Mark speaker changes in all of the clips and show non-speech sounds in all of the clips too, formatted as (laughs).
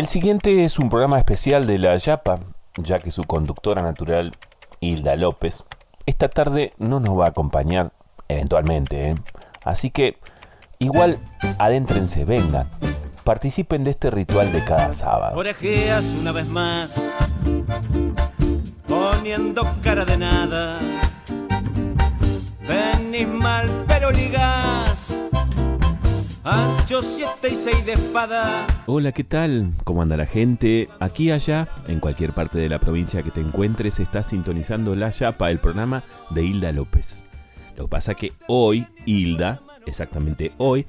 Speaker 1: El siguiente es un programa especial de la Yapa, ya que su conductora natural, Hilda López, esta tarde no nos va a acompañar, eventualmente, ¿eh? Así que, igual, adéntrense, vengan, participen de este ritual de cada sábado.
Speaker 2: Orejeas una vez más, poniendo cara de nada. Venís mal, pero. Ancho siete y seis de espada.
Speaker 1: Hola, ¿qué tal? ¿Cómo anda la gente? Aquí, allá, en cualquier parte de la provincia que te encuentres, estás sintonizando La Yapa, el programa de Hilda López. Lo que pasa que hoy, Hilda, exactamente hoy,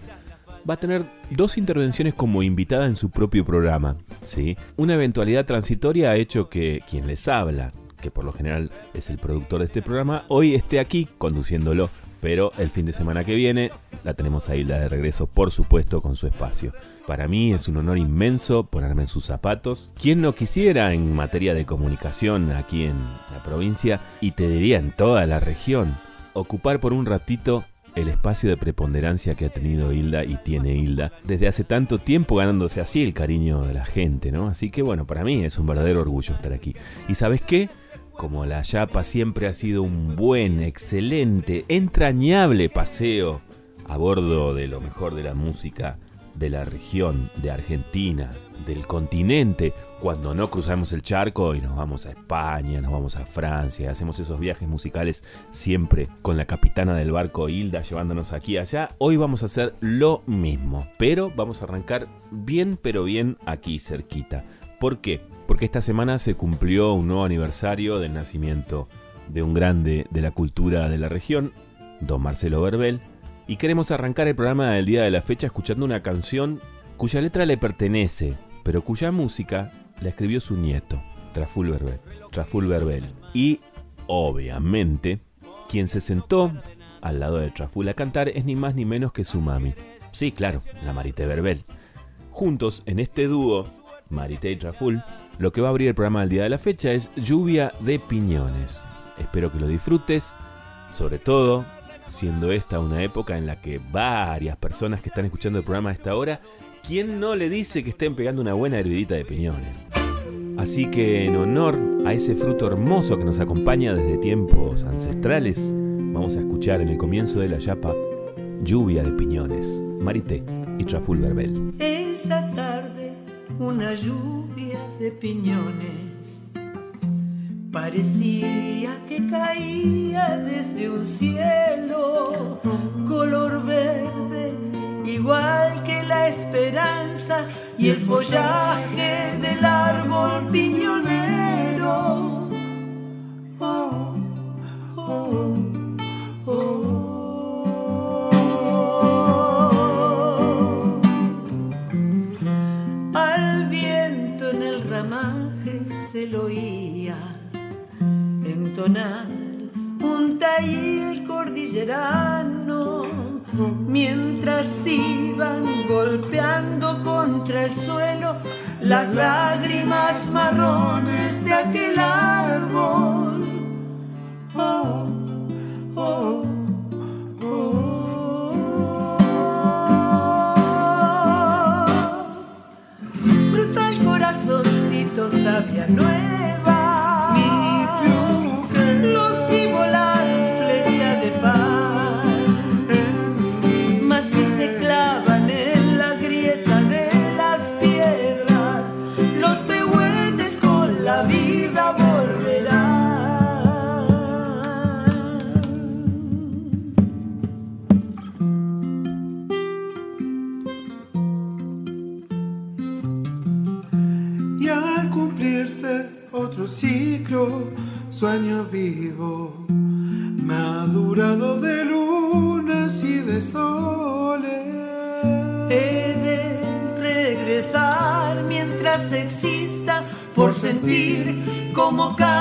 Speaker 1: va a tener dos intervenciones como invitada en su propio programa. ¿sí? Una eventualidad transitoria ha hecho que quien les habla, que por lo general es el productor de este programa, hoy esté aquí conduciéndolo. Pero el fin de semana que viene la tenemos a Hilda de regreso, por supuesto, con su espacio. Para mí es un honor inmenso ponerme en sus zapatos. ¿Quién no quisiera en materia de comunicación aquí en la provincia y te diría en toda la región? Ocupar por un ratito el espacio de preponderancia que ha tenido Hilda y tiene Hilda desde hace tanto tiempo ganándose así el cariño de la gente, ¿no? Así que bueno, para mí es un verdadero orgullo estar aquí. ¿Y sabes qué? Como la Yapa siempre ha sido un buen, excelente, entrañable paseo a bordo de lo mejor de la música de la región, de Argentina, del continente, cuando no cruzamos el charco y nos vamos a España, nos vamos a Francia, hacemos esos viajes musicales siempre con la capitana del barco Hilda llevándonos aquí y allá, hoy vamos a hacer lo mismo, pero vamos a arrancar bien pero bien aquí cerquita. ¿Por qué? Porque esta semana se cumplió un nuevo aniversario del nacimiento de un grande de la cultura de la región, don Marcelo Verbel, y queremos arrancar el programa del día de la fecha escuchando una canción cuya letra le pertenece, pero cuya música la escribió su nieto, Traful Verbel. Y, obviamente, quien se sentó al lado de Traful a cantar es ni más ni menos que su mami. Sí, claro, la Marité Verbel. Juntos, en este dúo, Marité y Traful, lo que va a abrir el programa del día de la fecha es Lluvia de Piñones. Espero que lo disfrutes, sobre todo siendo esta una época en la que varias personas que están escuchando el programa a esta hora, ¿quién no le dice que estén pegando una buena hervidita de piñones? Así que en honor a ese fruto hermoso que nos acompaña desde tiempos ancestrales, vamos a escuchar en el comienzo de la yapa Lluvia de Piñones, Marité y Traful Verbel.
Speaker 3: Una lluvia de piñones Parecía que caía desde un cielo color verde, igual que la esperanza y el follaje del árbol piñonero. Oh, oh, oh. Un tail cordillerano mientras iban golpeando contra el suelo las lágrimas marrones de aquel árbol. Oh, oh, oh. Fruta al corazoncito sabia nueva.
Speaker 4: Sueño vivo, madurado de lunas y de soles.
Speaker 3: He de regresar mientras exista por sentir cómo caen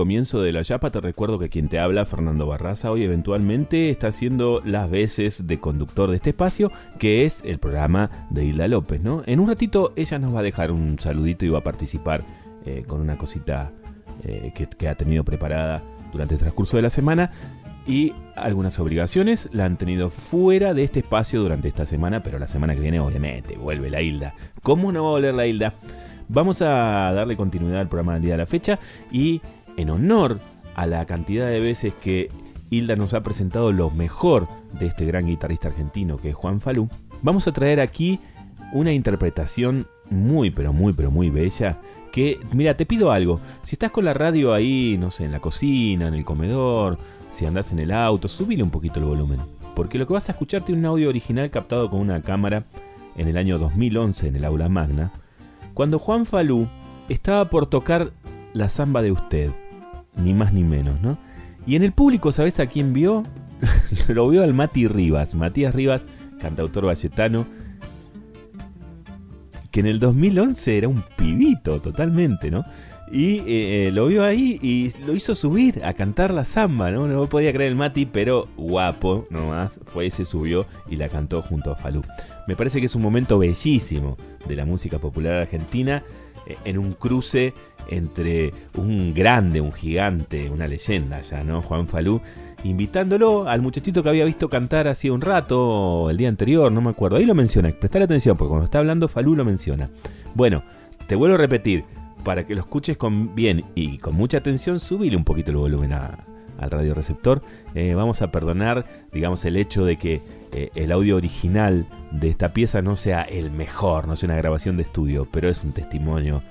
Speaker 1: comienzo de la Yapa. Te recuerdo que quien te habla, Fernando Barraza, hoy eventualmente está haciendo las veces de conductor de este espacio, que es el programa de Hilda López, ¿no? En un ratito ella nos va a dejar un saludito y va a participar eh, con una cosita eh, que, que ha tenido preparada durante el transcurso de la semana. Y algunas obligaciones la han tenido fuera de este espacio durante esta semana, pero la semana que viene obviamente vuelve la Hilda. ¿Cómo no va a volver la Hilda? Vamos a darle continuidad al programa del día de la fecha y en honor a la cantidad de veces que Hilda nos ha presentado lo mejor de este gran guitarrista argentino que es Juan Falú, vamos a traer aquí una interpretación muy pero muy pero muy bella que, mira, te pido algo, si estás con la radio ahí, no sé, en la cocina, en el comedor, si andás en el auto, subile un poquito el volumen, porque lo que vas a escuchar tiene un audio original captado con una cámara en el año 2011 en el aula magna, cuando Juan Falú estaba por tocar la samba de usted, ni más ni menos, ¿no? Y en el público, ¿sabes a quién vio? (laughs) Lo vio al Mati Rivas, Matías Rivas, cantautor valletano, que en el 2011 era un pibito totalmente, ¿no? Y eh, eh, lo vio ahí y lo hizo subir a cantar la samba, ¿no? No podía creer el Mati, pero guapo nomás, fue y se subió y la cantó junto a Falú. Me parece que es un momento bellísimo de la música popular argentina en un cruce entre un grande, un gigante, una leyenda ya, ¿no? Juan Falú, invitándolo al muchachito que había visto cantar hacía un rato, el día anterior, no me acuerdo. Ahí lo menciona, prestar atención, porque cuando está hablando Falú lo menciona. Bueno, te vuelvo a repetir, para que lo escuches con bien y con mucha atención, subile un poquito el volumen a, al radioreceptor. Eh, vamos a perdonar, digamos, el hecho de que eh, el audio original de esta pieza no sea el mejor, no sea una grabación de estudio, pero es un testimonio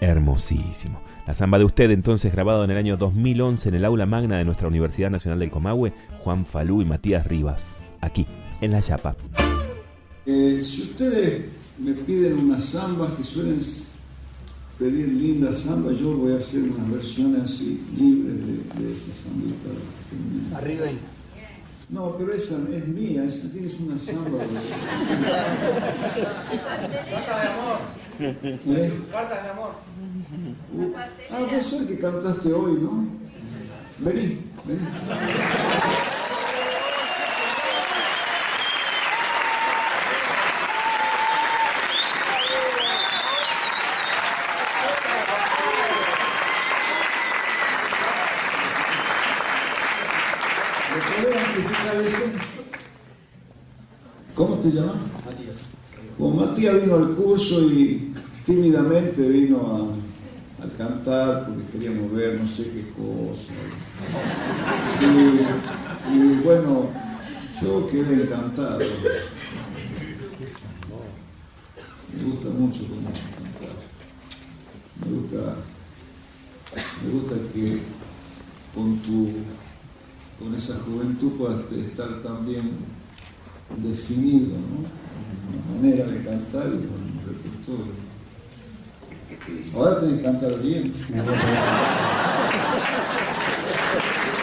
Speaker 1: hermosísimo. La samba de usted, entonces grabado en el año 2011 en el aula magna de nuestra Universidad Nacional del Comahue, Juan Falú y Matías Rivas, aquí, en La Chapa.
Speaker 5: Eh, si ustedes me piden unas zambas que suelen pedir lindas zambas, yo voy a hacer unas versiones así libres de, de esa zambita.
Speaker 6: Arriba ahí.
Speaker 5: No, pero esa es mía, esa tienes una samba. (laughs)
Speaker 6: Carta de amor.
Speaker 5: ¿Eh?
Speaker 6: Cartas de amor.
Speaker 5: Uh, ah, vos sos el que cantaste hoy, ¿no? Vení, vení. ¿Me podés amplificar ese? ¿Cómo te llamas?
Speaker 6: Matías.
Speaker 5: Como Matías vino al curso y tímidamente vino a, cantar porque queríamos ver no sé qué cosa. Y, bueno, yo quedé encantado. Me gusta mucho cómo cantar. Me gusta, me gusta que con tu con esa juventud puedas estar tan bien definido, ¿no? Manera de cantar y un repertorio. Ahora tenés que cantar bien. (laughs)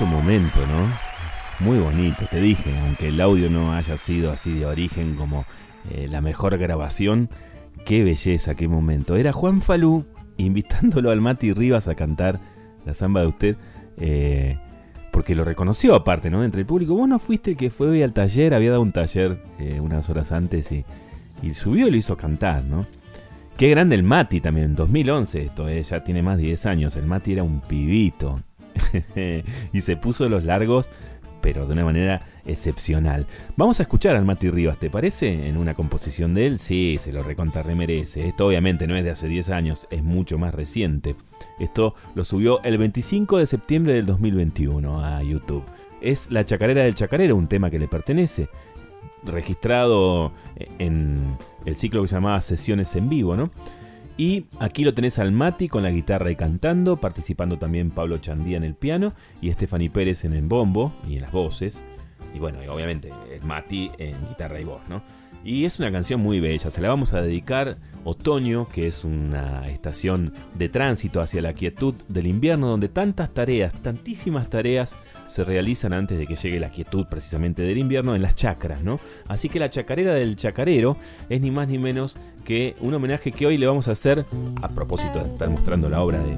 Speaker 1: hermoso momento, ¿no? Muy bonito, te dije, aunque el audio no haya sido así de origen como eh, la mejor grabación, qué belleza, qué momento. Era Juan Falú invitándolo al Mati Rivas a cantar la samba de usted, eh, porque lo reconoció aparte, ¿no? Entre el público, vos no fuiste el que fue hoy al taller, había dado un taller eh, unas horas antes y, subió y lo hizo cantar, ¿no? Qué grande el Mati también, en 2011 esto, eh, ya tiene más de 10 años. El Mati era un pibito, (laughs) y se puso los largos, pero de una manera excepcional. Vamos a escuchar al Mati Rivas, ¿te parece? En una composición de él, sí, se lo recontra remerece. Esto obviamente no es de hace 10 años, es mucho más reciente. Esto lo subió el 25 de septiembre del 2021 a YouTube. Es La Chacarera del Chacarero, un tema que le pertenece, registrado en el ciclo que se llamaba Sesiones en Vivo, ¿no? Y aquí lo tenés al Mati con la guitarra y cantando, participando también Pablo Chandía en el piano y Stephanie Pérez en el bombo y en las voces. Y bueno, obviamente el Mati en guitarra y voz, ¿no? Y es una canción muy bella, se la vamos a dedicar otoño, que es una estación de tránsito hacia la quietud del invierno, donde tantas tareas, tantísimas tareas se realizan antes de que llegue la quietud precisamente del invierno en las chacras, ¿no? Así que la chacarera del chacarero es ni más ni menos que un homenaje que hoy le vamos a hacer, a propósito de estar mostrando la obra de,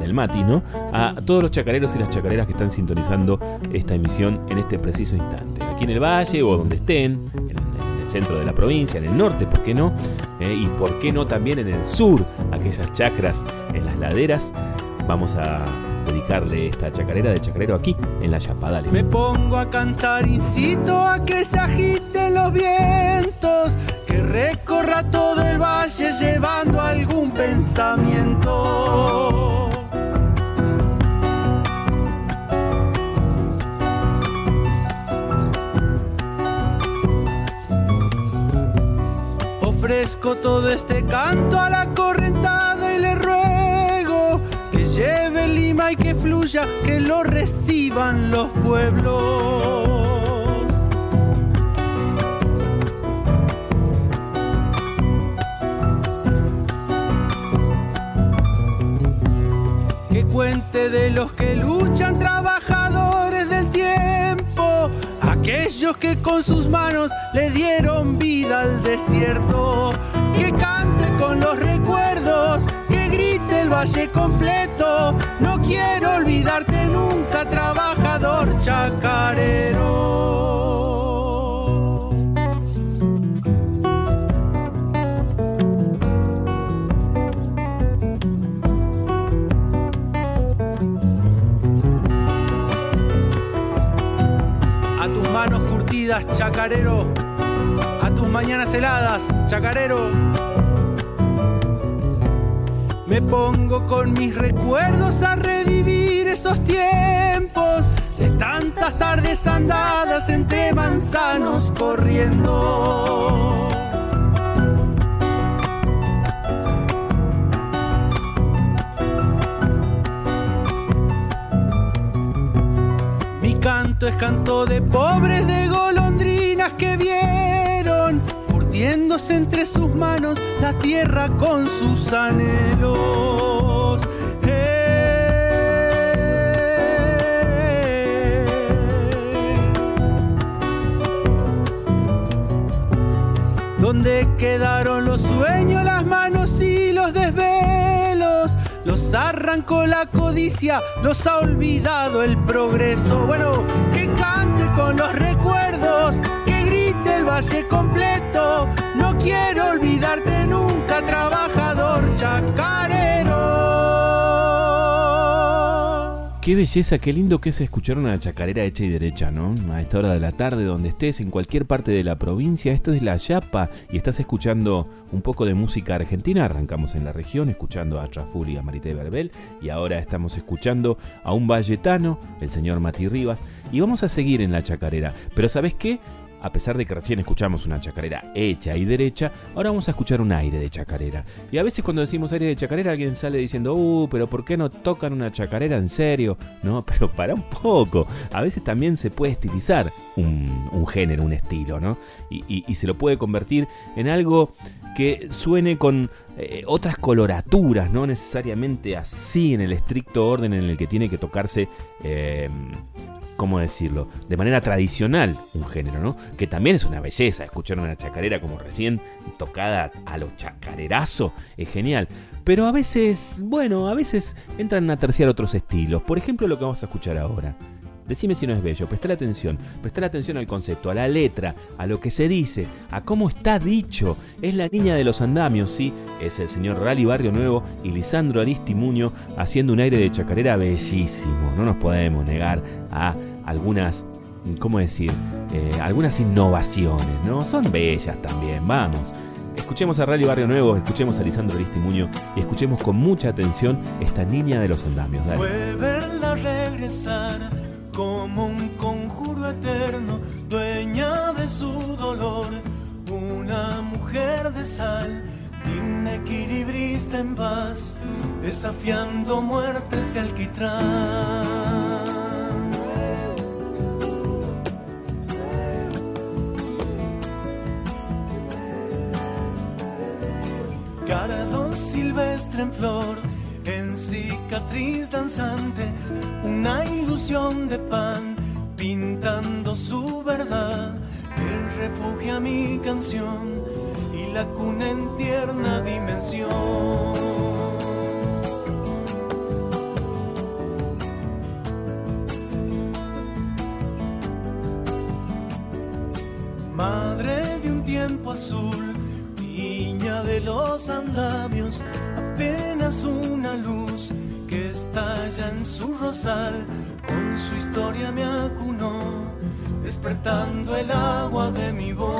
Speaker 1: del Mati, ¿no? A todos los chacareros y las chacareras que están sintonizando esta emisión en este preciso instante. Aquí en el valle o donde estén, en centro de la provincia, en el norte, ¿por qué no? Eh, y por qué no también en el sur, aquellas chacras en las laderas. Vamos a dedicarle esta chacarera de chacarero aquí en la Chapadale.
Speaker 7: Me pongo a cantar, incito a que se agiten los vientos, que recorra todo el valle llevando algún pensamiento. Ofrezco todo este canto a la correntada y le ruego que lleve lima y que fluya, que lo reciban los pueblos. Que cuente de los que luchan, trabajadores que con sus manos le dieron vida al desierto. Que cante con los recuerdos, que grite el valle completo. No quiero olvidarte nunca, trabajador chacarero. Chacarero. A tus mañanas heladas, chacarero. Me pongo con mis recuerdos a revivir esos tiempos de tantas tardes andadas entre manzanos corriendo. Es canto de pobres, de golondrinas que vieron, curtiéndose entre sus manos la tierra con sus anhelos. Eh. ¿Dónde quedaron los sueños, las manos y los desvelos? Los arrancó la codicia, los ha olvidado el progreso. Bueno, cante con los recuerdos, que grite el valle completo. No quiero olvidarte nunca, trabajador chacarero.
Speaker 1: Qué belleza, qué lindo que es escuchar una chacarera hecha y derecha, ¿no? A esta hora de la tarde, donde estés, en cualquier parte de la provincia. Esto es La Yapa y estás escuchando un poco de música argentina. Arrancamos en la región escuchando a Traful y a Marité Verbel y ahora estamos escuchando a un valletano, el señor Mati Rivas, y vamos a seguir en la chacarera. Pero ¿sabes qué? A pesar de que recién escuchamos una chacarera hecha y derecha, ahora vamos a escuchar un aire de chacarera. Y a veces cuando decimos aire de chacarera alguien sale diciendo, uh, pero ¿por qué no tocan una chacarera en serio? No, (laughs) pero para un poco. A veces también se puede estilizar un, género, un estilo, ¿no? Y se lo puede convertir en algo que suene con eh, otras coloraturas, no necesariamente así en el estricto orden en el que tiene que tocarse. eh, ¿cómo decirlo? De manera tradicional un género, ¿no? Que también es una belleza, escuchar una chacarera como recién tocada a lo chacarerazo, es genial. Pero a veces, bueno, a veces entran a terciar otros estilos. Por ejemplo, lo que vamos a escuchar ahora. Decime si no es bello, prestale atención, prestale atención al concepto, a la letra, a lo que se dice, a cómo está dicho. Es la niña de los andamios, sí, es el señor Rally Barrio Nuevo y Lisandro Aristimuño haciendo un aire de chacarera bellísimo. No nos podemos negar a algunas, ¿cómo decir? Eh, algunas innovaciones, ¿no? Son bellas también, vamos. Escuchemos a Rally Barrio Nuevo, escuchemos a Lisandro Aristimuño y escuchemos con mucha atención esta niña de los andamios. Dale.
Speaker 2: Como un conjuro eterno, dueña de su dolor, una mujer de sal, inequilibrista en paz, desafiando muertes de alquitrán. Carado silvestre en flor, en cicatriz danzante, una ilusión de pan, pintando su verdad, el refugio a mi canción y la cuna en tierna dimensión. Madre de un tiempo azul, niña de los andamios, apenas una luz su rosal, con su historia me acunó, despertando el agua de mi voz.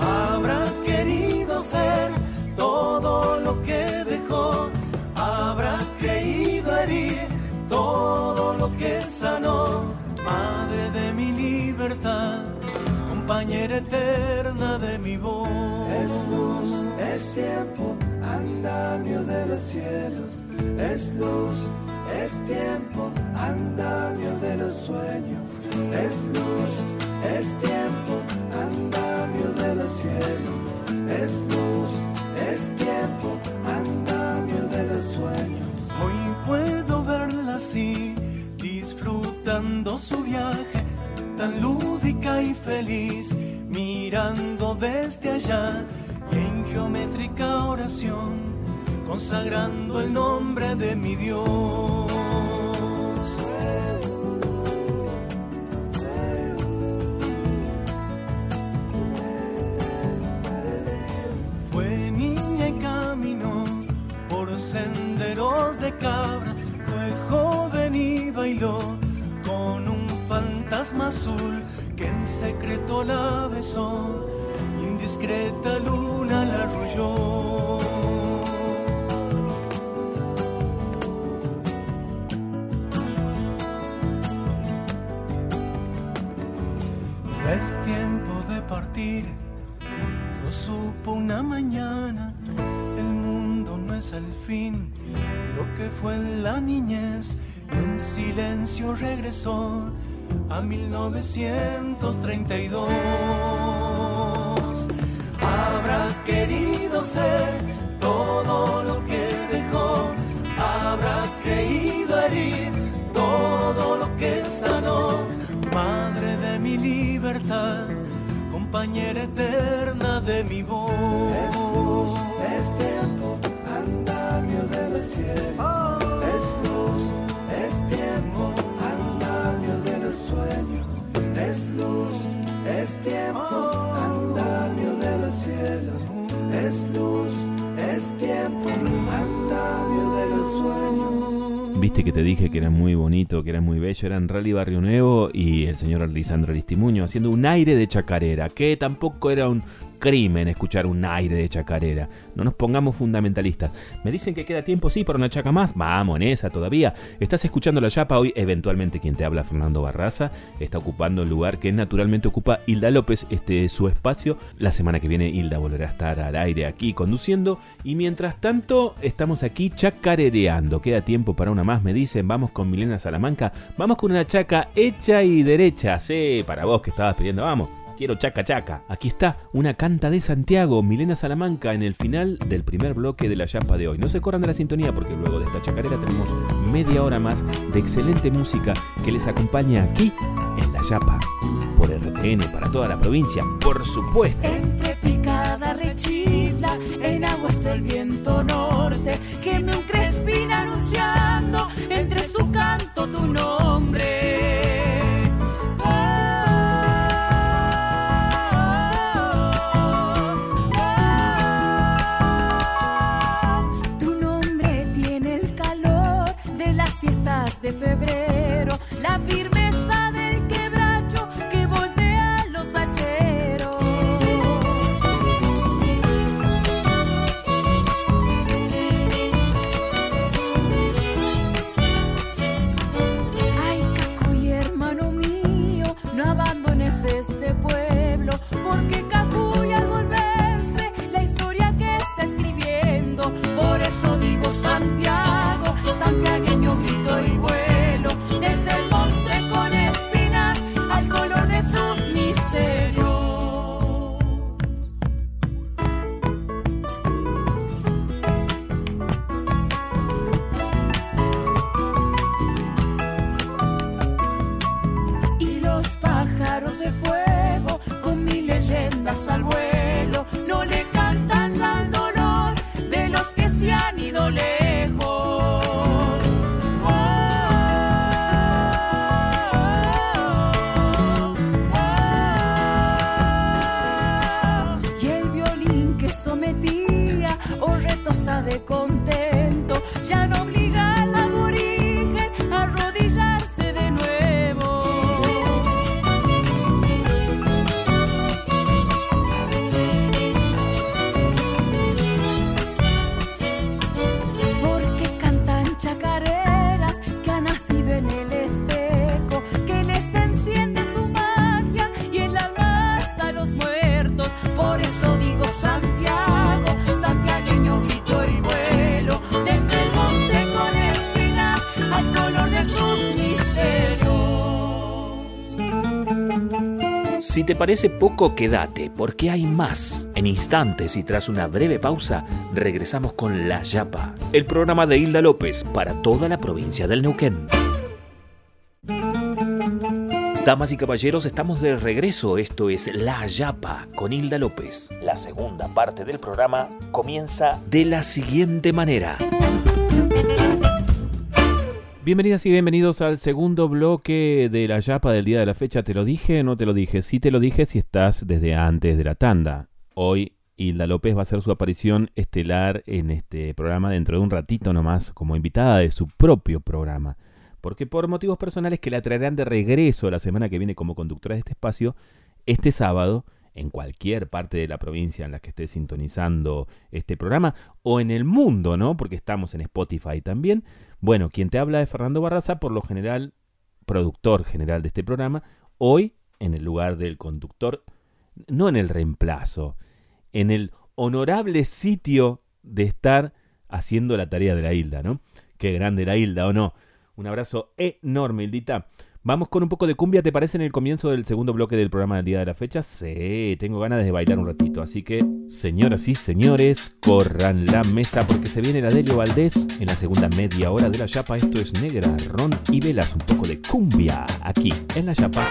Speaker 2: Habrá querido ser todo lo que dejó, habrá creído herir todo lo que sanó, madre de mi libertad compañera eterna de mi voz.
Speaker 8: Es luz, es tiempo, andamio de los cielos. Es luz, es tiempo, andamio de los sueños. Es luz, es tiempo, andamio de los cielos. Es luz, es tiempo, andamio de los sueños.
Speaker 2: Hoy puedo verla así, disfrutando su viaje, tan lúdica y feliz, mirando desde allá y en geométrica oración, consagrando el nombre de mi Dios. Fue niña y caminó por senderos de cabra, fue joven y bailó con un fantasma azul que en secreto la besó, indiscreta luna la arrulló. Una mañana, el mundo no es el fin, lo que fue la niñez, en silencio regresó a 1932. Habrá querido ser todo lo que dejó, habrá creído herir todo lo que sanó, madre de mi libertad, compañera eterna de mi voz.
Speaker 1: Que te dije que era muy bonito, que era muy bello. Eran Rally Barrio Nuevo y el señor Lisandro Aristimuño haciendo un aire de chacarera, que tampoco era un crimen escuchar un aire de chacarera. No nos pongamos fundamentalistas. Me dicen que queda tiempo, sí, para una chaca más. Vamos, en esa todavía. Estás escuchando la chapa hoy. Eventualmente quien te habla, Fernando Barraza, está ocupando el lugar que naturalmente ocupa Hilda López. Este es su espacio. La semana que viene Hilda volverá a estar al aire aquí conduciendo. Y mientras tanto, estamos aquí chacarereando. Queda tiempo para una más, me dicen. Vamos con Milena Salamanca. Vamos con una chaca hecha y derecha. Sí, para vos que estabas pidiendo, vamos. Quiero chaca chaca. Aquí está una canta de Santiago, Milena Salamanca, en el final del primer bloque de la chapa de hoy. No se corran de la sintonía porque luego de esta chacarera tenemos media hora más de excelente música que les acompaña aquí en la chapa. Por RTN, para toda la provincia, por supuesto.
Speaker 9: Si te parece poco, quédate, porque hay más. En instantes y tras una breve pausa, regresamos con La Yapa, el programa de Hilda López para toda la provincia del Neuquén. Damas y caballeros, estamos de regreso. Esto es La Yapa con Hilda López. La segunda parte del programa comienza de la siguiente manera.
Speaker 1: Bienvenidas y bienvenidos al segundo bloque de la Yapa del día de la fecha. ¿Te lo dije o no te lo dije? Sí te lo dije si estás desde antes de la tanda. Hoy Hilda López va a hacer su aparición estelar en este programa dentro de un ratito nomás como invitada de su propio programa. Porque por motivos personales que la traerán de regreso la semana que viene como conductora de este espacio, este sábado, en cualquier parte de la provincia en la que esté sintonizando este programa, o en el mundo, ¿no? Porque estamos en Spotify también. Bueno, quien te habla es Fernando Barraza, por lo general, productor general de este programa, hoy en el lugar del conductor, no en el reemplazo, en el honorable sitio de estar haciendo la tarea de la Hilda, ¿no? Qué grande la Hilda, ¿o no? Un abrazo enorme, Hildita. Vamos con un poco de cumbia, ¿te parece en el comienzo del segundo bloque del programa del día de la fecha? Sí, tengo ganas de bailar un ratito, así que, señoras y señores, corran la mesa porque se viene la Delio Valdés en la segunda media hora de la Yapa. Esto es Negra, Ron y Velas, un poco de cumbia aquí en la Yapa.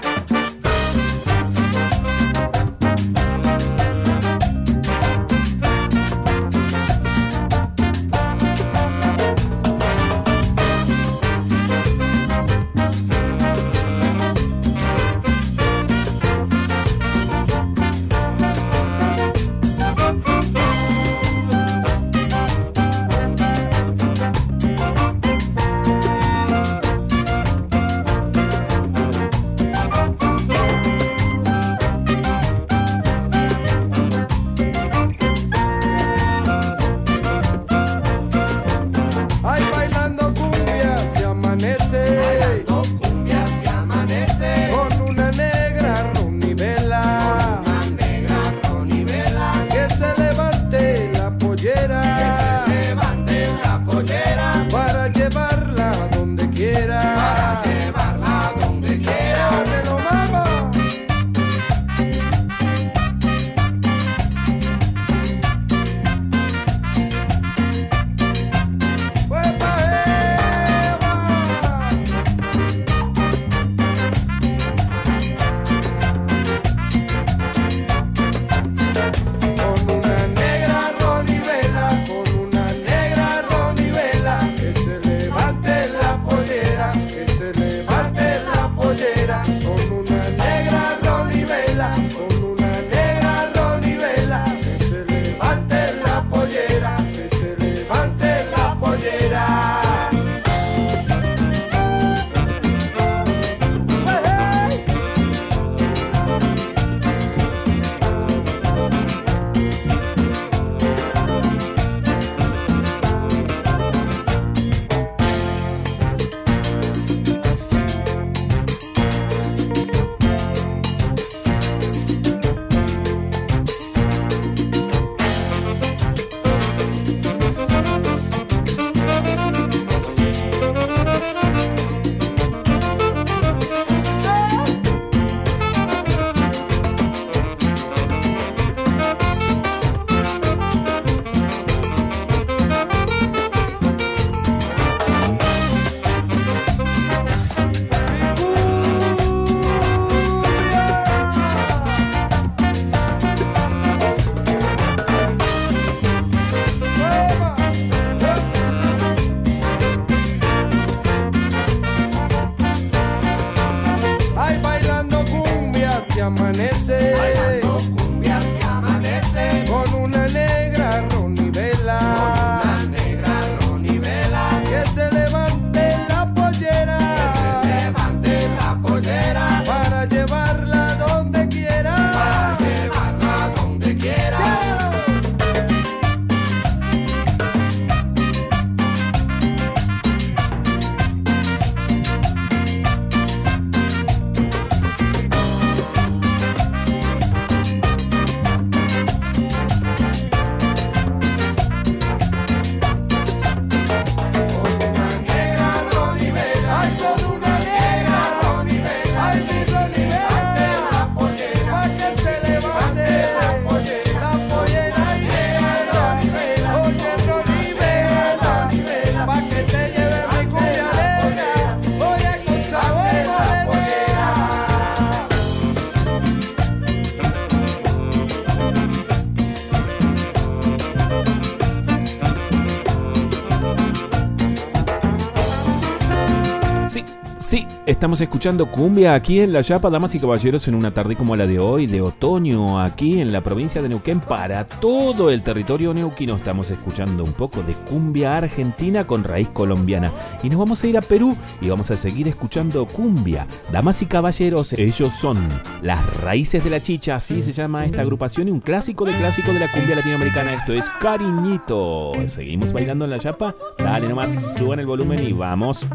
Speaker 1: Estamos escuchando cumbia aquí en La Yapa, damas y caballeros, en una tarde como la de hoy, de otoño, aquí en la provincia de Neuquén, para todo el territorio neuquino. Estamos escuchando un poco de cumbia argentina con raíz colombiana. Y nos vamos a ir a Perú y vamos a seguir escuchando cumbia. Damas y caballeros, ellos son las raíces de la chicha, así se llama esta agrupación y un clásico de clásico de la cumbia latinoamericana. Esto es Cariñito. Seguimos bailando en La Yapa. Dale nomás, suban el volumen y vamos.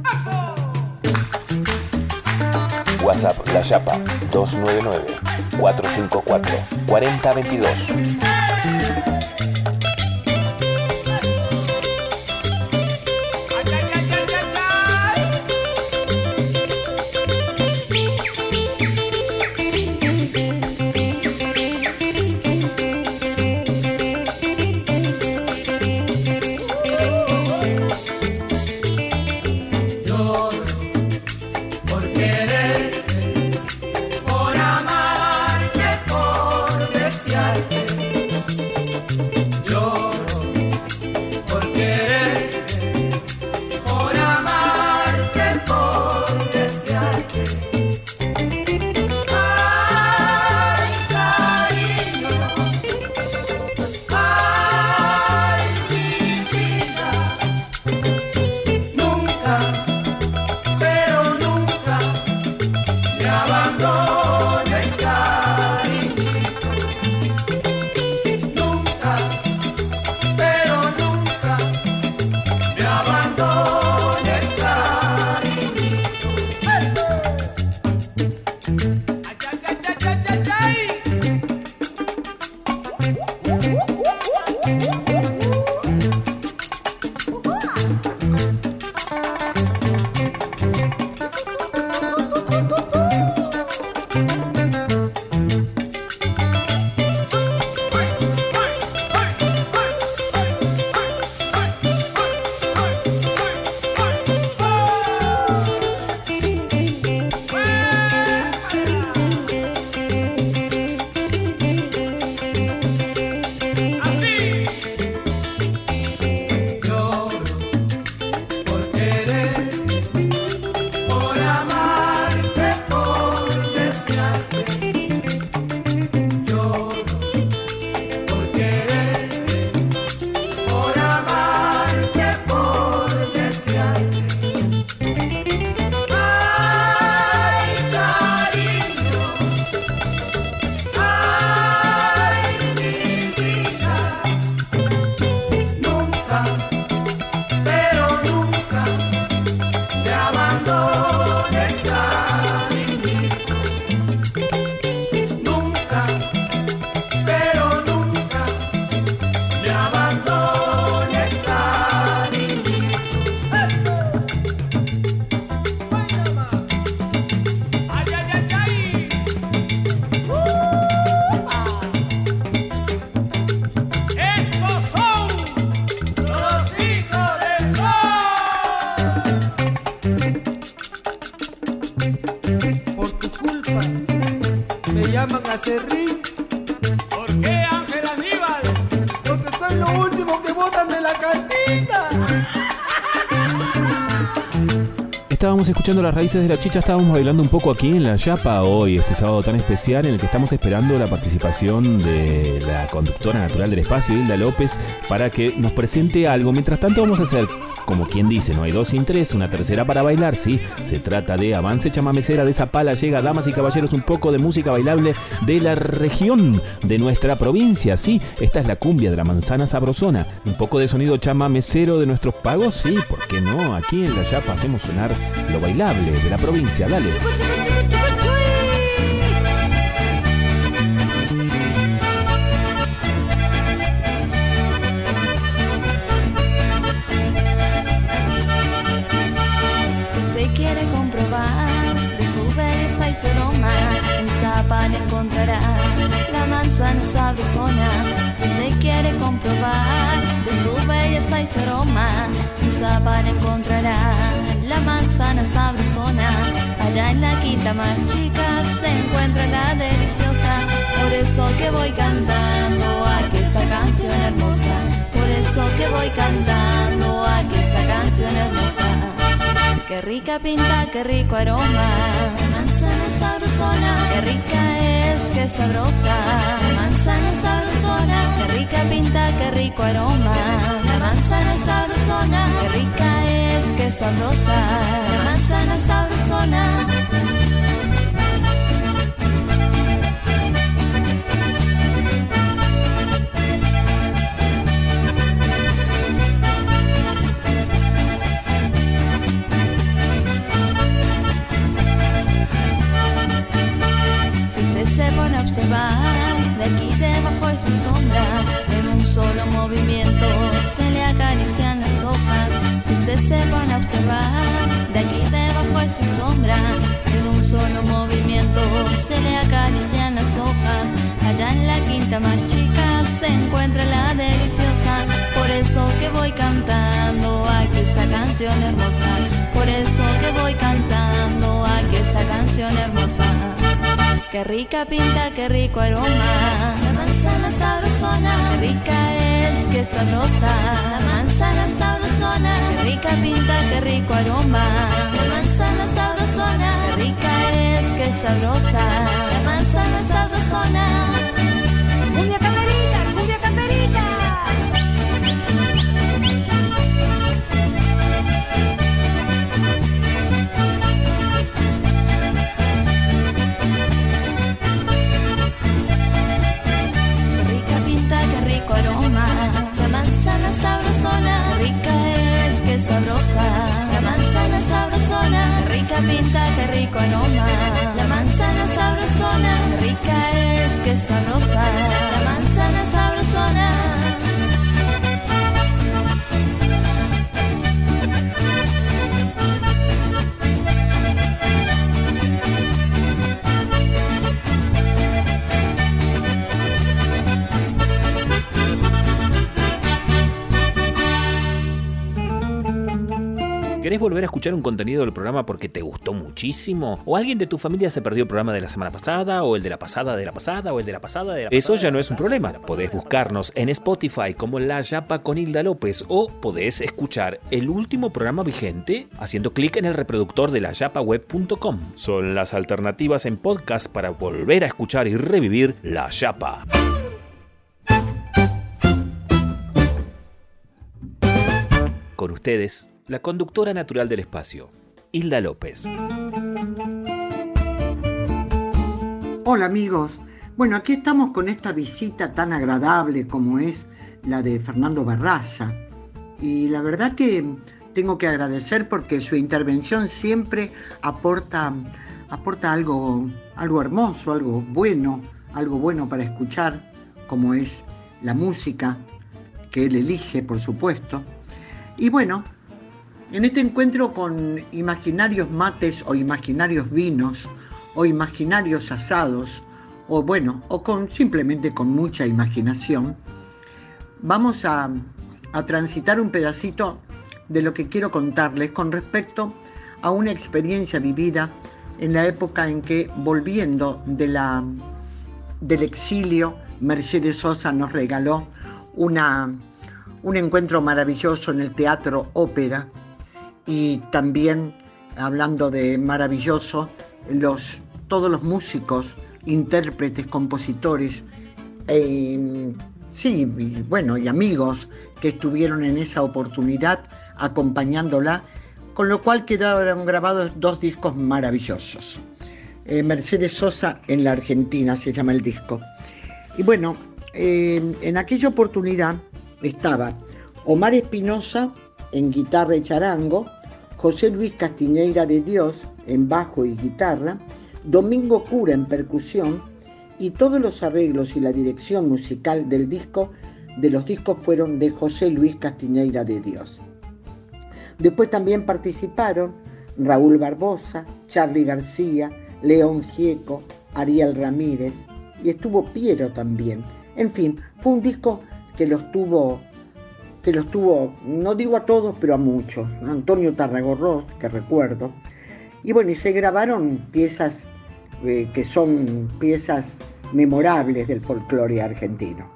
Speaker 4: WhatsApp La Yapa 299-454-4022.
Speaker 1: Escuchando las raíces de la chicha, estábamos bailando un poco aquí en la Yapa hoy, este sábado tan especial en el que estamos esperando la participación de la conductora natural del espacio, Hilda López, para que nos presente algo. Mientras tanto vamos a hacer, como quien dice, no hay dos sin tres, una tercera para bailar, sí. Se trata de Avance Chamamecera de Zapala, llega, damas y caballeros, un poco de música bailable de la región, de nuestra provincia, sí. Esta es la cumbia de la manzana sabrosona. Un poco de sonido chamamecero de nuestros pagos, sí, ¿por qué no? Aquí en la Yapa hacemos sonar lo bailable de la provincia, dale.
Speaker 10: Si usted quiere comprobar de su belleza aroma, en Zapan encontrará la manzana sabrosona. Si usted quiere comprobar de su belleza y su aroma, en Zapan encontrará manzana sabrosona. Allá en la quinta más chica se encuentra la deliciosa. Por eso que voy cantando aquí esta canción hermosa. Por eso que voy cantando aquí esta canción hermosa. Qué rica pinta, qué rico aroma. Manzana sabrosona, qué rica es, qué sabrosa. Manzana sabrosona, qué rica pinta, qué rico aroma. La manzana sabrosona, qué rica es, qué sabrosa. La manzana sabrosona. De aquí debajo de su sombra, en un solo movimiento se le acarician las hojas. Allá en la quinta más chica se encuentra la deliciosa. Por eso que voy cantando aquí esta canción hermosa. Por eso que voy cantando aquí esta canción hermosa. Qué rica pinta, qué rico aroma. La manzana sabrosona, qué rica es, qué sabrosa. La manzana sabrosona, rica pinta, qué rico aroma. La manzana sabrosona, rica es, qué sabrosa. La manzana sabrosona. La manzana sabrosona, rica pinta, qué rico aroma. La manzana sabrosona, rica es, qué sabrosa.
Speaker 9: ¿Querés volver a escuchar un contenido del programa porque te gustó muchísimo? ¿O alguien de tu familia se perdió el programa de la semana pasada? ¿O el de la pasada de la pasada? ¿O el de la pasada de la Eso ya no es un problema. Podés buscarnos en Spotify como La Yapa con Hilda López o podés escuchar el último programa vigente haciendo clic en el reproductor de layapaweb.com. Son las alternativas en podcast para volver a escuchar y revivir La Yapa. Con ustedes, la conductora natural del espacio, Hilda López.
Speaker 11: Hola amigos, bueno, aquí estamos con esta visita tan agradable como es la de Fernando Barraza. Y la verdad que tengo que agradecer porque su intervención siempre aporta, aporta algo, algo hermoso, algo bueno, algo bueno para escuchar, como es la música que él elige, por supuesto. Y bueno, en este encuentro con imaginarios mates o imaginarios vinos o imaginarios asados, o bueno, o con simplemente con mucha imaginación, vamos a, a transitar un pedacito de lo que quiero contarles con respecto a una experiencia vivida en la época en que, volviendo de la, del exilio, Mercedes Sosa nos regaló una, un encuentro maravilloso en el Teatro Ópera y también hablando de maravilloso, los, todos los músicos, intérpretes, compositores, eh, sí, bueno, y amigos que estuvieron en esa oportunidad acompañándola, con lo cual quedaron grabados dos discos maravillosos. Eh, Mercedes Sosa en la Argentina se llama el disco. Y bueno, eh, en aquella oportunidad estaba Omar Espinosa en guitarra y charango, José Luis Castiñeira de Dios en bajo y guitarra, Domingo Cura en percusión y todos los arreglos y la dirección musical del disco de los discos fueron de José Luis Castiñeira de Dios. Después también participaron Raúl Barbosa, Charlie García, León Gieco, Ariel Ramírez y estuvo Piero también. En fin, fue un disco que los tuvo, que los tuvo, no digo a todos, pero a muchos. Antonio Tarragorros, que recuerdo. Y bueno, y se grabaron piezas eh, que son piezas memorables del folclore argentino.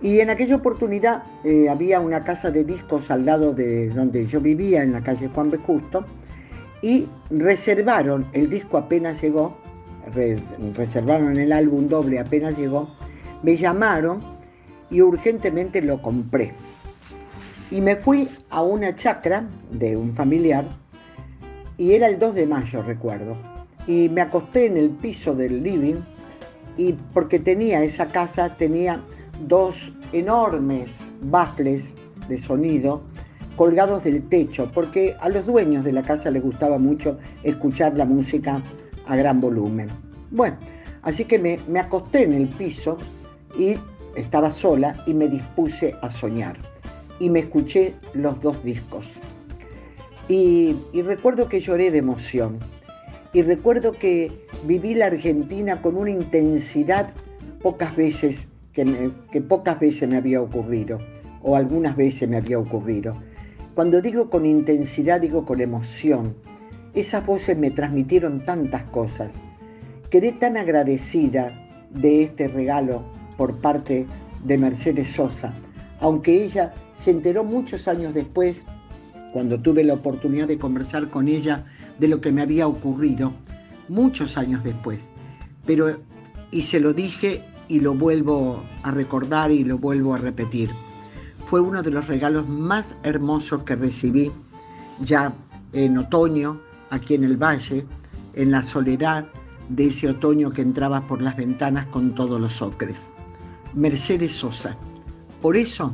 Speaker 11: Y en aquella oportunidad eh, había una casa de discos al lado de donde yo vivía, en la calle Juan B. Justo, y reservaron, el disco apenas llegó, re- reservaron el álbum doble apenas llegó, me llamaron y urgentemente lo compré. Y me fui a una chacra de un familiar, y era el 2 de mayo, recuerdo, y me acosté en el piso del living, y porque tenía esa casa, tenía dos enormes baffles de sonido colgados del techo, porque a los dueños de la casa les gustaba mucho escuchar la música a gran volumen. Bueno, así que me, me acosté en el piso y estaba sola y me dispuse a soñar. Y me escuché los dos discos. Y, recuerdo que lloré de emoción. Y recuerdo que viví la Argentina con una intensidad pocas veces que, que pocas veces me había ocurrido, o algunas veces me había ocurrido. Cuando digo con intensidad, digo con emoción. Esas voces me transmitieron tantas cosas. Quedé tan agradecida de este regalo por parte de Mercedes Sosa, aunque ella se enteró muchos años después, cuando tuve la oportunidad de conversar con ella de lo que me había ocurrido, muchos años después. Pero, y se lo dije y lo vuelvo a recordar y lo vuelvo a repetir. Fue uno de los regalos más hermosos que recibí ya en otoño, aquí en el valle, en la soledad de ese otoño que entraba por las ventanas con todos los ocres. Mercedes Sosa. Por eso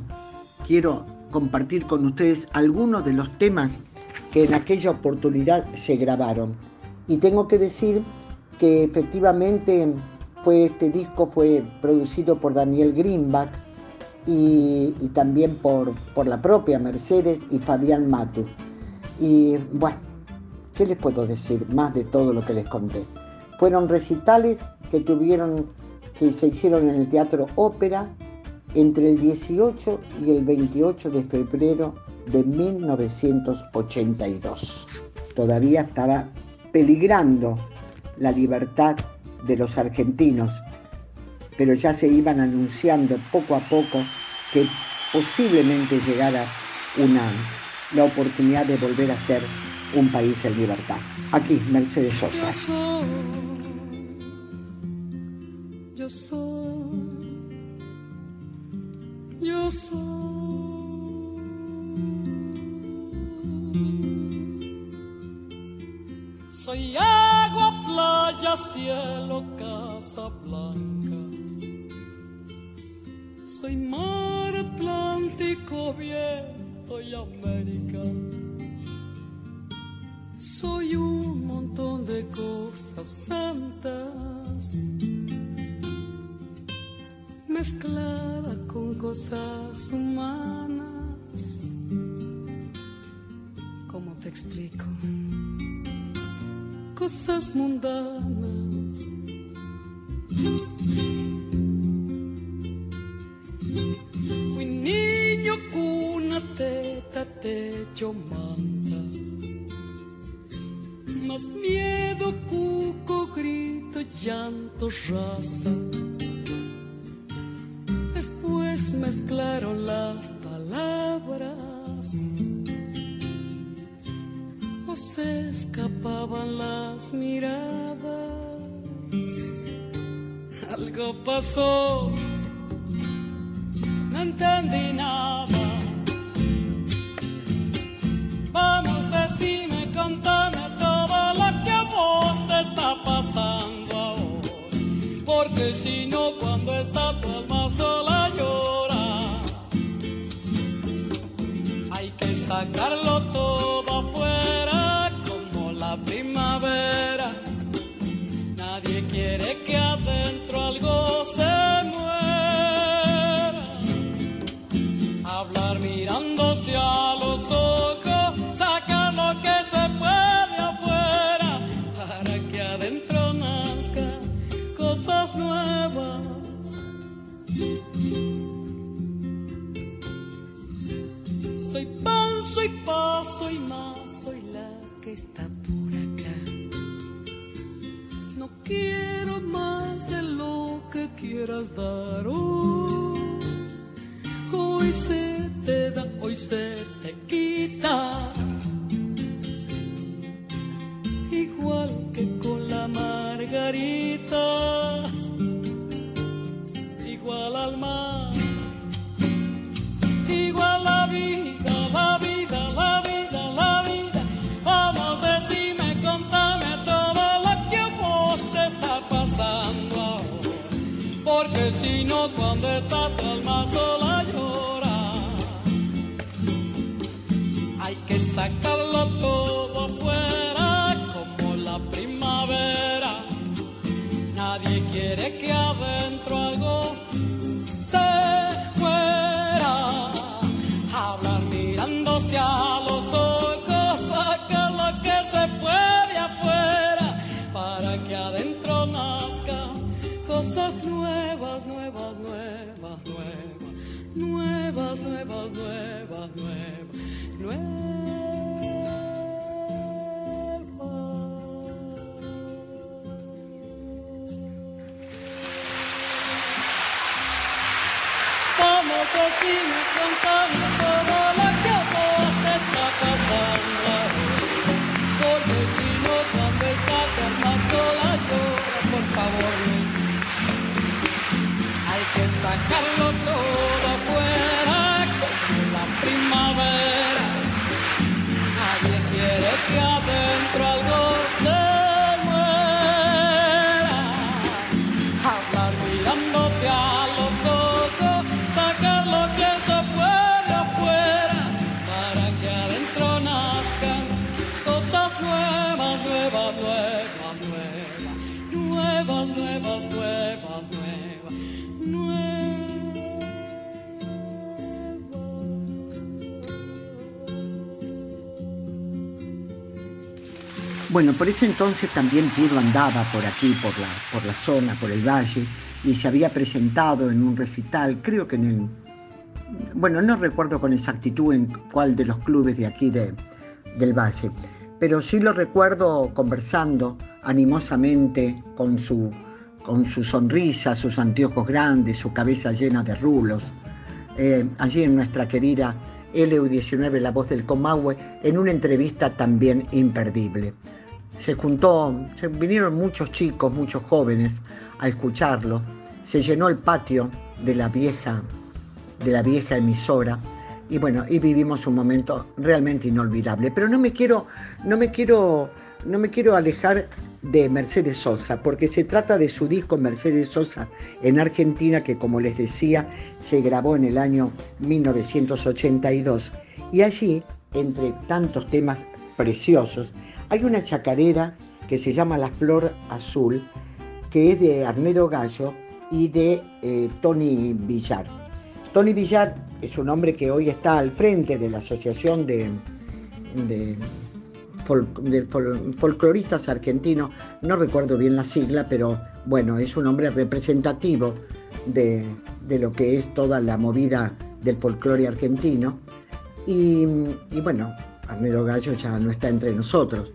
Speaker 11: quiero compartir con ustedes algunos de los temas que en aquella oportunidad se grabaron. Y tengo que decir que efectivamente fue este disco fue producido por Daniel Greenback y, también por, por la propia Mercedes y Fabián Matus. Y bueno, ¿qué les puedo decir más de todo lo que les conté? Fueron recitales que tuvieron, que se hicieron en el Teatro Ópera entre el 18 y el 28 de febrero de 1982. Todavía estaba peligrando la libertad de los argentinos, pero ya se iban anunciando poco a poco que posiblemente llegara una, la oportunidad de volver a ser un país en libertad. Aquí, Mercedes Sosa.
Speaker 12: Yo soy. Soy agua, playa, cielo, casa blanca. Soy mar Atlántico, viento y América. Soy un montón de cosas santas mezclada con cosas humanas. ¿Cómo te explico? Cosas mundanas. Fui niño, cuna, teta, techo, manta. Más miedo, cuco, grito, llanto, raza. passou Samaritana. Por
Speaker 11: ese entonces también Piro andaba por aquí, por la, por la zona, por el valle, y se había presentado en un recital, creo que en el... Bueno, no recuerdo con exactitud en cuál de los clubes de aquí de- del valle, pero sí lo recuerdo conversando animosamente con su, con su sonrisa, sus anteojos grandes, su cabeza llena de rulos, eh, allí en nuestra querida LU19, La Voz del Comahue, en una entrevista también imperdible. Se juntó, se vinieron muchos chicos, muchos jóvenes a escucharlo. Se llenó el patio de la vieja, de la vieja emisora y bueno, y vivimos un momento realmente inolvidable. Pero no me quiero, no me quiero, no me quiero alejar de Mercedes Sosa, porque se trata de su disco Mercedes Sosa en Argentina, que como les decía, se grabó en el año 1982. Y allí, entre tantos temas preciosos, hay una chacarera que se llama La Flor Azul, que es de Arnedo Gallo y de eh, Tony Villar. Tony Villar es un hombre que hoy está al frente de la Asociación de, de fol- de fol- folcloristas argentinos, no recuerdo bien la sigla, pero bueno, es un hombre representativo de, lo que es toda la movida del folclore argentino. Y bueno, Arnedo Gallo ya no está entre nosotros,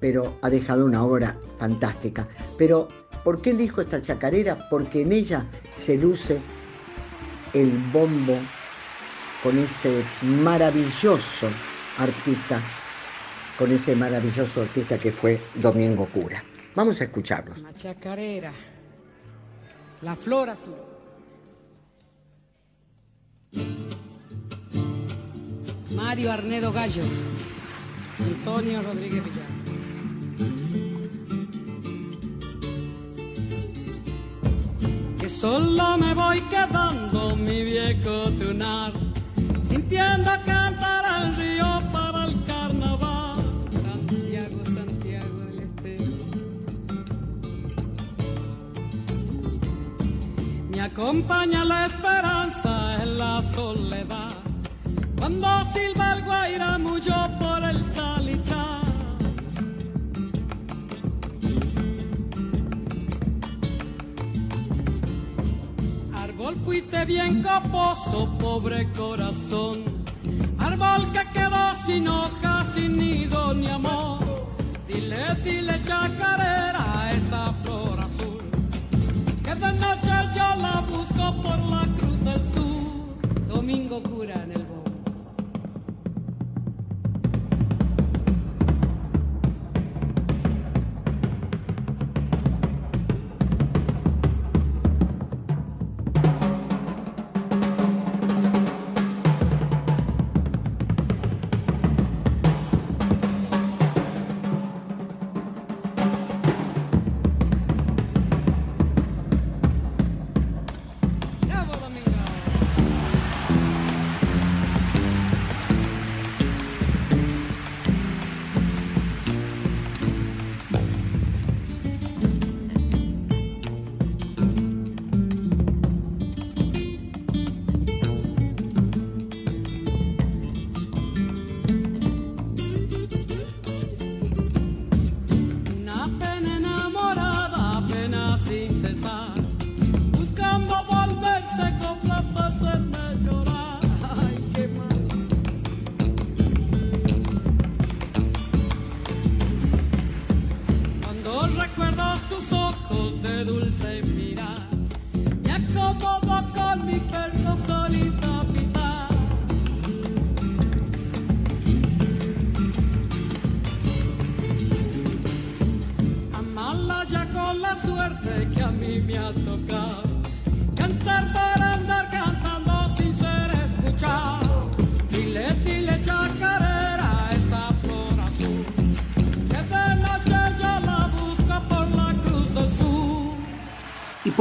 Speaker 11: pero ha dejado una obra fantástica. Pero, ¿por qué elijo esta chacarera? Porque en ella se luce el bombo con ese maravilloso artista con ese maravilloso artista que fue Domingo Cura. Vamos a escucharlos.
Speaker 12: La chacarera, la flor azul. Mario Arnedo Gallo, Antonio Rodríguez Villar. Que sola me voy quedando mi viejo tunar, sintiendo cantar al río para el carnaval. Santiago, Santiago del Estero. Me acompaña la esperanza en la soledad. Cuando silba el guairamullo por el salitar. Árbol fuiste bien caposo, pobre corazón. Árbol que quedó sin hojas, sin nido ni amor. Dile, dile chacarera esa flor azul. Que de noche yo la busco por la cruz del sur. Domingo cura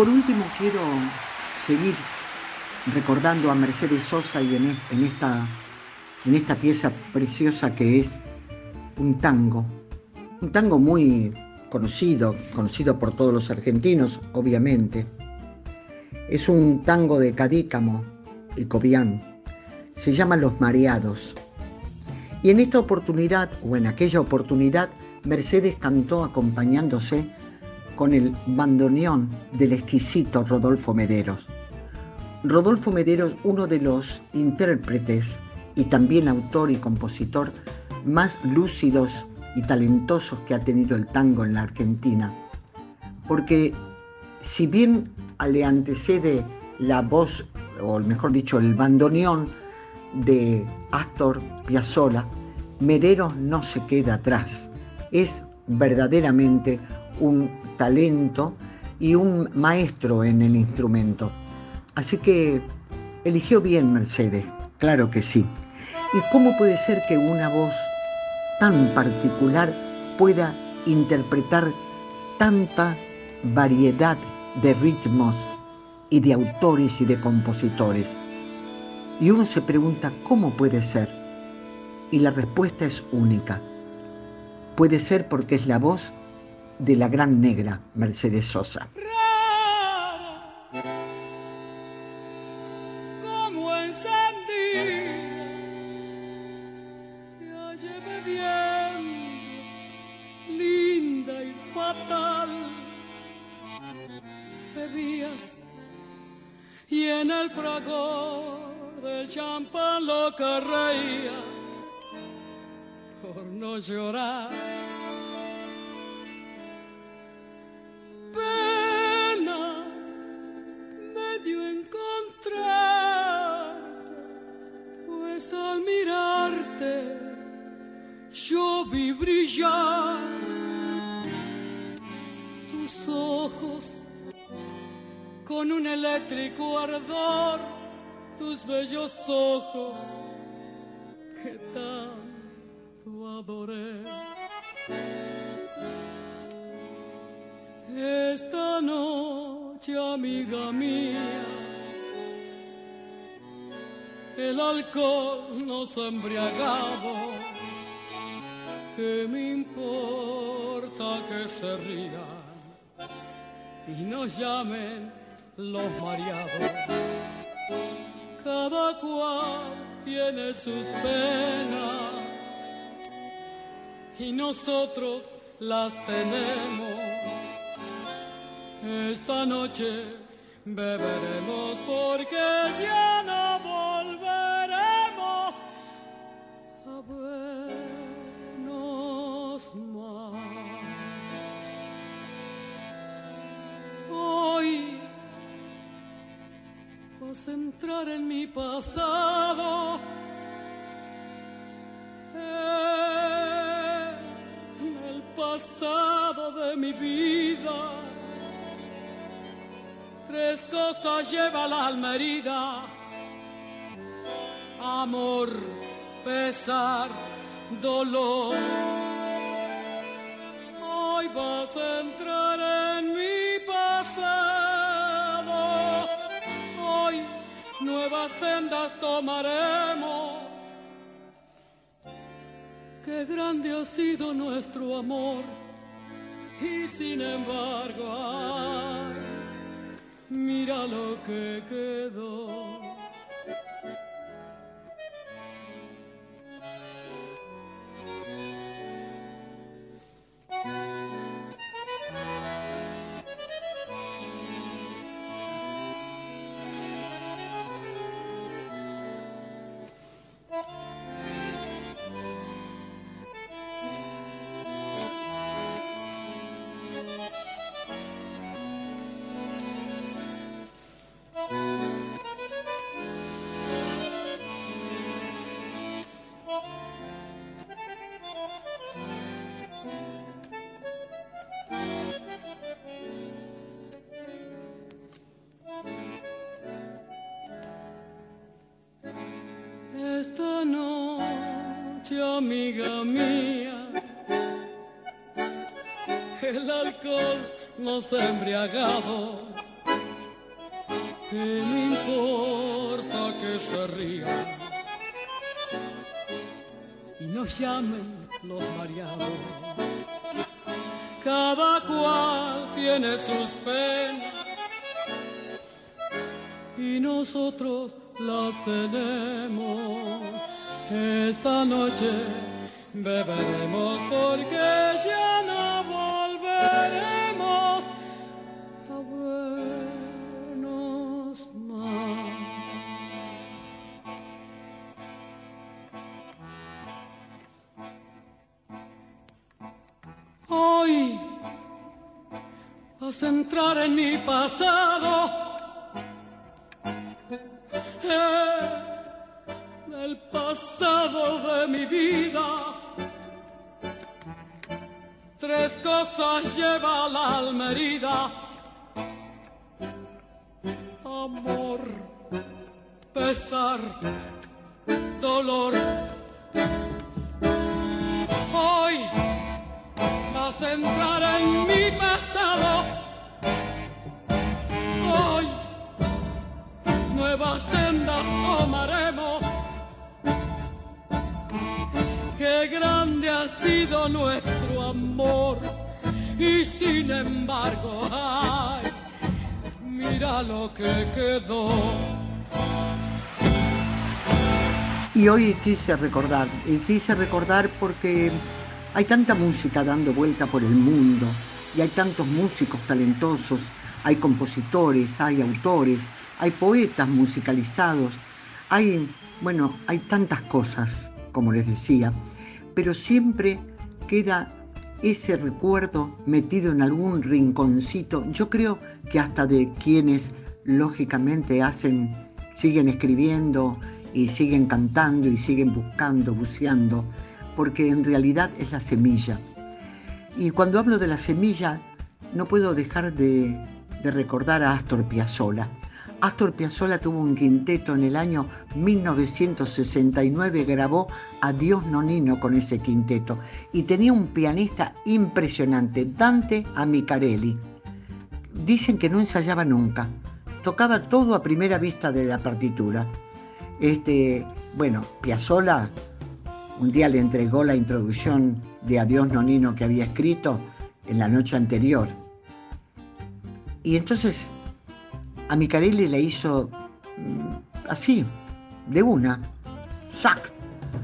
Speaker 12: por
Speaker 11: último quiero seguir recordando a Mercedes Sosa y en, e- en esta, en esta pieza preciosa que es un tango. Un tango muy conocido, conocido por todos los argentinos, obviamente. Es un tango de Cadícamo y Cobian. Se llama Los Mareados. Y en esta oportunidad, o en aquella oportunidad, Mercedes cantó acompañándose con el bandoneón del exquisito Rodolfo Mederos. Rodolfo Mederos, uno de los intérpretes y también autor y compositor más lúcidos y talentosos que ha tenido el tango en la Argentina. Porque si bien le antecede la voz, o mejor dicho, el bandoneón de Astor Piazzolla, Mederos no se queda atrás. Es verdaderamente un talento y un maestro en el instrumento. Así que eligió bien Mercedes, claro que sí. ¿Y cómo puede ser que una voz tan particular pueda interpretar tanta variedad de ritmos y de autores y de compositores? Y uno se pregunta, ¿cómo puede ser? Y la respuesta es única. Puede ser porque es la voz de la gran negra Mercedes Sosa.
Speaker 13: como
Speaker 12: eléctrico ardor, tus bellos ojos que tanto adoré. Esta noche, amiga mía, el alcohol nos ha embriagado. ¿Qué me importa que se rían y nos llamen los mareados? Cada cual tiene sus penas y nosotros las tenemos. Esta noche beberemos porque ya no a entrar en mi pasado. En el pasado de mi vida Tres cosas lleva la alma. Amor, pesar, dolor. Hoy vas a entrar sendas tomaremos. Qué grande ha sido nuestro amor. Y sin embargo, ay, mira lo que quedó. Pasado el pasado de mi vida. Tres cosas lleva la alma herida. Amor, pesar, dolor. Hoy vas a entrar en mi pasado. Nuevas sendas tomaremos. Qué grande ha sido nuestro amor y sin embargo, ay, mira lo que quedó.
Speaker 11: Y hoy quise recordar, y quise recordar porque hay tanta música dando vuelta por el mundo y hay tantos músicos talentosos, hay compositores, hay autores, hay poetas musicalizados, hay, bueno, hay tantas cosas, como les decía, pero siempre queda ese recuerdo metido en algún rinconcito, yo creo que hasta de quienes lógicamente hacen, siguen escribiendo y siguen cantando y siguen buscando, buceando, porque en realidad es la semilla. Y cuando hablo de la semilla, no puedo dejar de, recordar a Astor Piazzolla. Astor Piazzolla tuvo un quinteto en el año 1969, grabó Adiós Nonino con ese quinteto y tenía un pianista impresionante, Dante Amicarelli. Dicen que no ensayaba nunca, tocaba todo a primera vista de la partitura. Este, bueno, Piazzolla un día le entregó la introducción de Adiós Nonino que había escrito en la noche anterior. Y entonces a Micarelli le hizo mm, así, de una, ¡sac!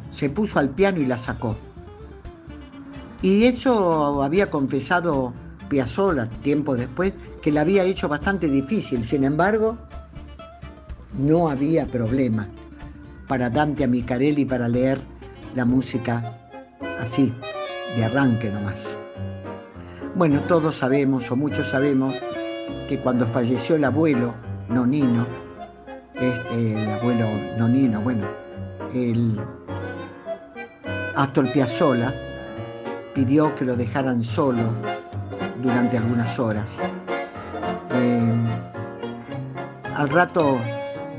Speaker 11: Se puso al piano y la sacó. Y eso había confesado Piazzolla tiempo después, que la había hecho bastante difícil. Sin embargo, no había problema para Dante a Micarelli para leer la música así, de arranque nomás. Bueno, todos sabemos, o muchos sabemos, que cuando falleció el abuelo Nonino, este, el abuelo Nonino, bueno, el Astor Piazzolla pidió que lo dejaran solo durante algunas horas. Eh, al rato,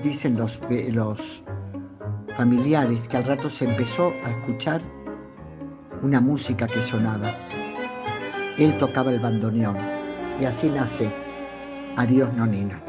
Speaker 11: dicen los, los familiares, que al rato se empezó a escuchar una música que sonaba. Él tocaba el bandoneón y así nace Adiós Nonino.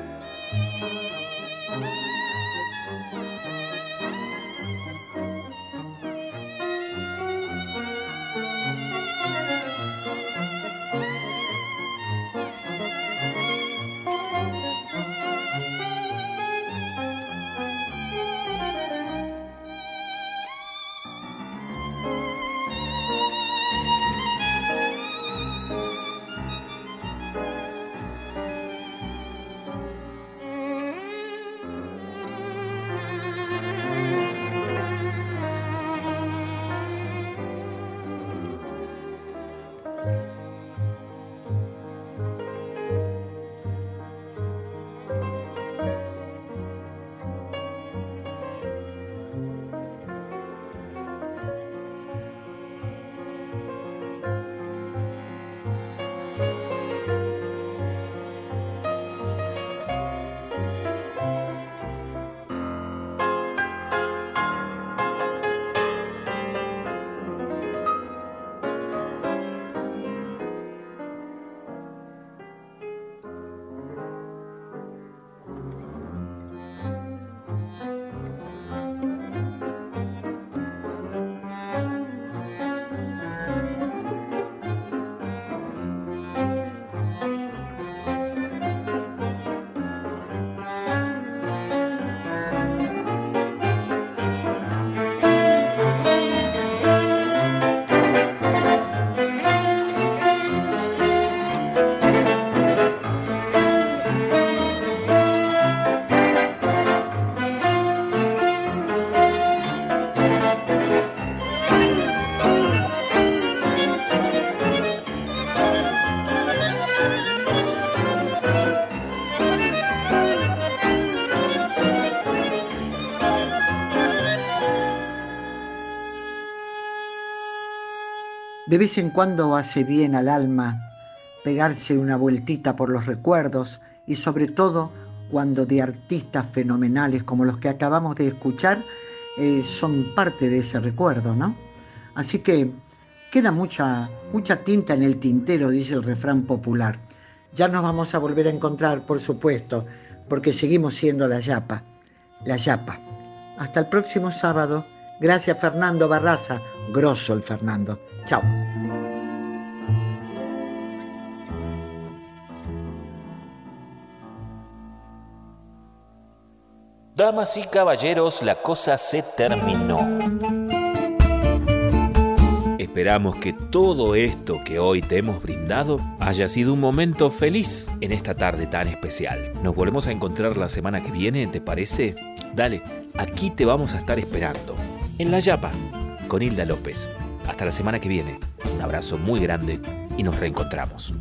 Speaker 11: De vez en cuando hace bien al alma pegarse una vueltita por los recuerdos y sobre todo cuando de artistas fenomenales como los que acabamos de escuchar eh, son parte de ese recuerdo, ¿no? Así que queda mucha, mucha tinta en el tintero, dice el refrán popular. Ya nos vamos a volver a encontrar, por supuesto, porque seguimos siendo la Yapa, la Yapa. Hasta el próximo sábado. Gracias Fernando Barraza, grosso el Fernando. Chao.
Speaker 1: Damas y caballeros, la cosa se terminó. Esperamos que todo esto que hoy te hemos brindado haya sido un momento feliz en esta tarde tan especial. Nos volvemos a encontrar la semana que viene, ¿te parece? Dale, aquí te vamos a estar esperando. En La Yapa, con Hilda López. Hasta la semana que viene. Un abrazo muy grande y nos reencontramos.